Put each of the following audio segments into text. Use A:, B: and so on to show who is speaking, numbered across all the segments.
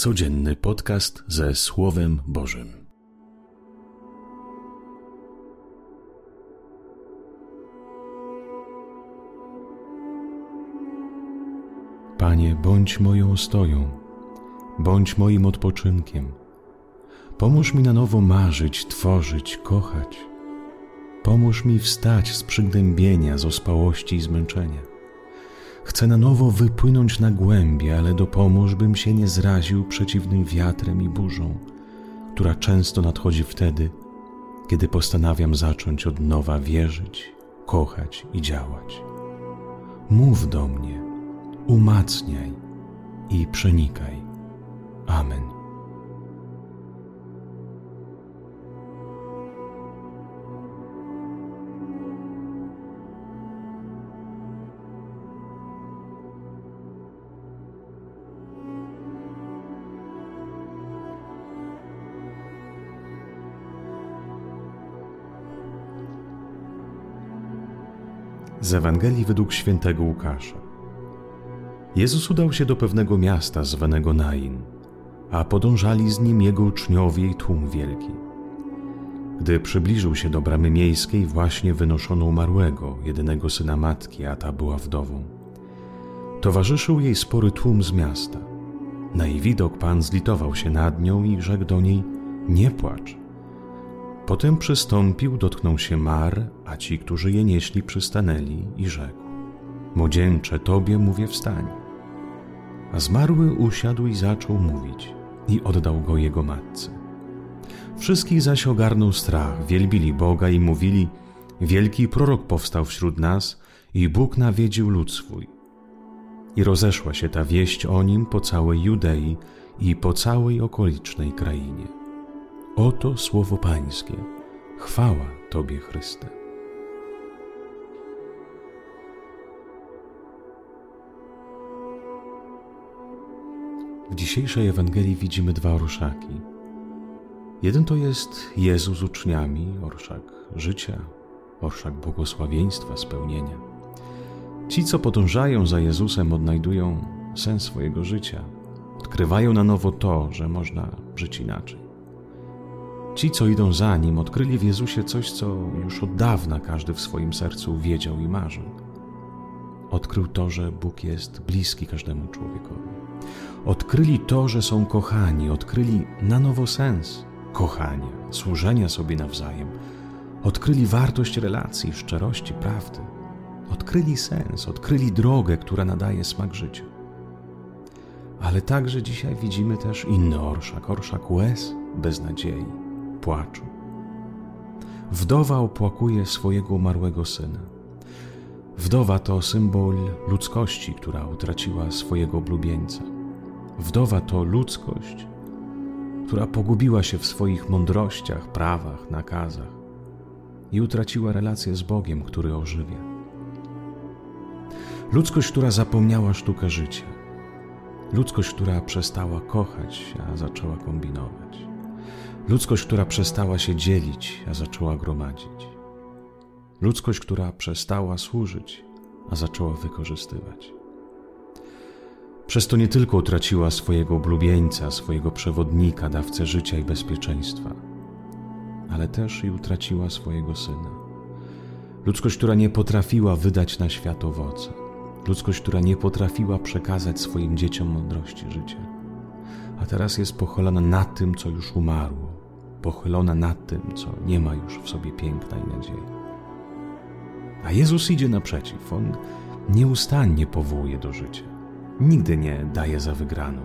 A: Codzienny podcast ze Słowem Bożym. Panie, bądź moją ostoją, bądź moim odpoczynkiem. Pomóż mi na nowo marzyć, tworzyć, kochać. Pomóż mi wstać z przygnębienia, z ospałości i zmęczenia Chcę na nowo wypłynąć na głębie, ale dopomóż, bym się nie zraził przeciwnym wiatrem i burzą, która często nadchodzi wtedy, kiedy postanawiam zacząć od nowa wierzyć, kochać i działać. Mów do mnie, umacniaj i przenikaj. Amen. Z Ewangelii według świętego Łukasza. Jezus udał się do pewnego miasta zwanego Nain, a podążali z nim jego uczniowie i tłum wielki. Gdy przybliżył się do bramy miejskiej, właśnie wynoszono umarłego, jedynego syna matki, a ta była wdową. Towarzyszył jej spory tłum z miasta. Na jej widok Pan zlitował się nad nią i rzekł do niej: Nie płacz. Potem przystąpił, dotknął się mar, a ci, którzy je nieśli, przystanęli i rzekł: Młodzieńcze, tobie mówię wstań. A zmarły usiadł i zaczął mówić, i oddał go jego matce. Wszystkich zaś ogarnął strach, wielbili Boga i mówili: Wielki prorok powstał wśród nas, i Bóg nawiedził lud swój. I rozeszła się ta wieść o nim po całej Judei i po całej okolicznej krainie. Oto słowo Pańskie. Chwała Tobie, Chryste. W dzisiejszej Ewangelii widzimy dwa orszaki. Jeden to jest Jezus z uczniami, orszak życia, orszak błogosławieństwa, spełnienia. Ci, co podążają za Jezusem, odnajdują sens swojego życia, odkrywają na nowo to, że można żyć inaczej. Ci, co idą za nim, odkryli w Jezusie coś, co już od dawna każdy w swoim sercu wiedział i marzył. Odkrył to, że Bóg jest bliski każdemu człowiekowi. Odkryli to, że są kochani, odkryli na nowo sens kochania, służenia sobie nawzajem. Odkryli wartość relacji, szczerości, prawdy. Odkryli sens, odkryli drogę, która nadaje smak życia. Ale także dzisiaj widzimy też inny orszak, orszak łez, beznadziei płaczu. Wdowa opłakuje swojego umarłego syna. Wdowa to symbol ludzkości, która utraciła swojego oblubieńca. Wdowa to ludzkość, która pogubiła się w swoich mądrościach, prawach, nakazach i utraciła relację z Bogiem, który ożywia. Ludzkość, która zapomniała sztukę życia. Ludzkość, która przestała kochać, a zaczęła kombinować. Ludzkość, która przestała się dzielić, a zaczęła gromadzić. Ludzkość, która przestała służyć, a zaczęła wykorzystywać. Przez to nie tylko utraciła swojego oblubieńca, swojego przewodnika, dawcę życia i bezpieczeństwa, ale też i utraciła swojego syna. Ludzkość, która nie potrafiła wydać na świat owoce. Ludzkość, która nie potrafiła przekazać swoim dzieciom mądrości życia. A teraz jest pochylona na tym, co już umarło, pochylona nad tym, co nie ma już w sobie piękna i nadziei. A Jezus idzie naprzeciw. On nieustannie powołuje do życia. Nigdy nie daje za wygraną.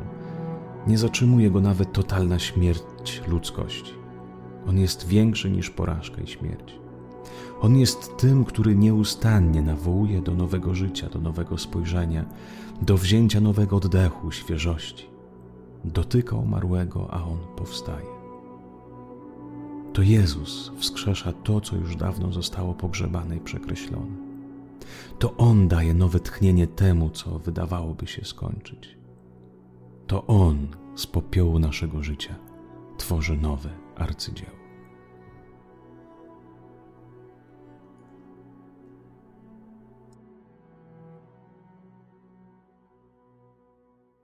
A: Nie zatrzymuje go nawet totalna śmierć ludzkości. On jest większy niż porażka i śmierć. On jest tym, który nieustannie nawołuje do nowego życia, do nowego spojrzenia, do wzięcia nowego oddechu, świeżości. Dotyka umarłego, a on powstaje. To Jezus wskrzesza to, co już dawno zostało pogrzebane i przekreślone. To On daje nowe tchnienie temu, co wydawałoby się skończyć. To On z popiołu naszego życia tworzy nowe arcydzieło.